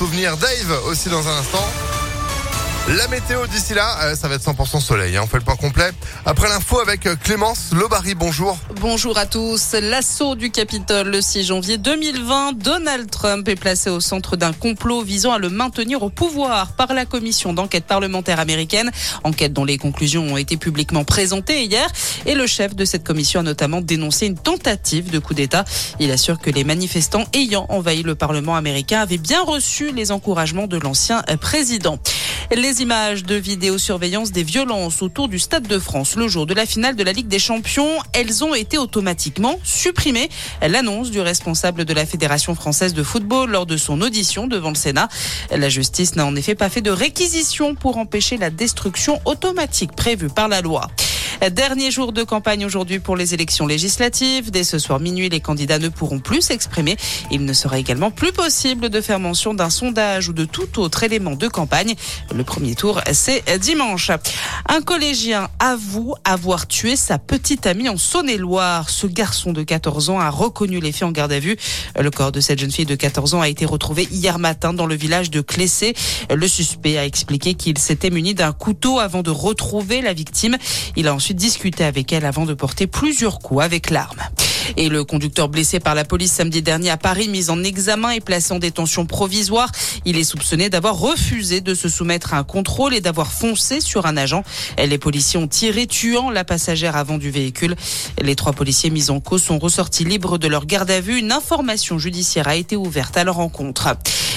souvenir. Dave aussi dans un instant. La météo d'ici là, euh, ça va être 100% soleil. Hein. On fait le point complet. Après l'info avec euh, Clémence Lobary, bonjour. Bonjour à tous. L'assaut du Capitole le 6 janvier 2020. Donald Trump est placé au centre d'un complot visant à le maintenir au pouvoir par la commission d'enquête parlementaire américaine. Enquête dont les conclusions ont été publiquement présentées hier. Et le chef de cette commission a notamment dénoncé une tentative de coup d'État. Il assure que les manifestants ayant envahi le Parlement américain avaient bien reçu les encouragements de l'ancien président. Les images de vidéosurveillance des violences autour du Stade de France le jour de la finale de la Ligue des Champions, elles ont été automatiquement supprimées. L'annonce du responsable de la Fédération française de football lors de son audition devant le Sénat. La justice n'a en effet pas fait de réquisition pour empêcher la destruction automatique prévue par la loi. Dernier jour de campagne aujourd'hui pour les élections législatives. Dès ce soir minuit, les candidats ne pourront plus s'exprimer. Il ne sera également plus possible de faire mention d'un sondage ou de tout autre élément de campagne. Le premier tour, c'est dimanche. Un collégien avoue avoir tué sa petite amie en Saône-et-Loire. Ce garçon de 14 ans a reconnu les faits en garde à vue. Le corps de cette jeune fille de 14 ans a été retrouvé hier matin dans le village de Clessé. Le suspect a expliqué qu'il s'était muni d'un couteau avant de retrouver la victime. Il a ensuite discuter avec elle avant de porter plusieurs coups avec l'arme. Et le conducteur blessé par la police samedi dernier à Paris, mis en examen et placé en détention provisoire. Il est soupçonné d'avoir refusé de se soumettre à un contrôle et d'avoir foncé sur un agent. Les policiers ont tiré, tuant la passagère avant du véhicule. Les trois policiers mis en cause sont ressortis libres de leur garde à vue. Une information judiciaire a été ouverte à leur rencontre.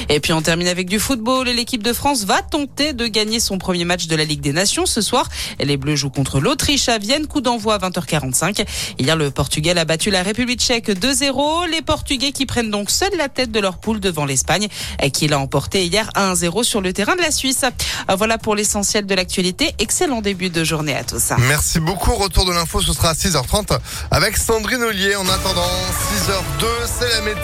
Et puis on termine avec du football. L'équipe de France va tenter de gagner son premier match de la Ligue des Nations ce soir. Les Bleus jouent contre l'Autriche à Vienne. Coup d'envoi à 20h45. Hier, le Portugal a battu la République tchèque 2-0. Les Portugais qui prennent donc seuls la tête de leur poule devant l'Espagne, qui l'a emporté hier 1-0 sur le terrain de la Suisse. Voilà pour l'essentiel de l'actualité. Excellent début de journée à tous. Merci beaucoup. Retour de l'info, ce sera à 6h30 avec Sandrine Ollier. En attendant, 6h02, c'est la météo.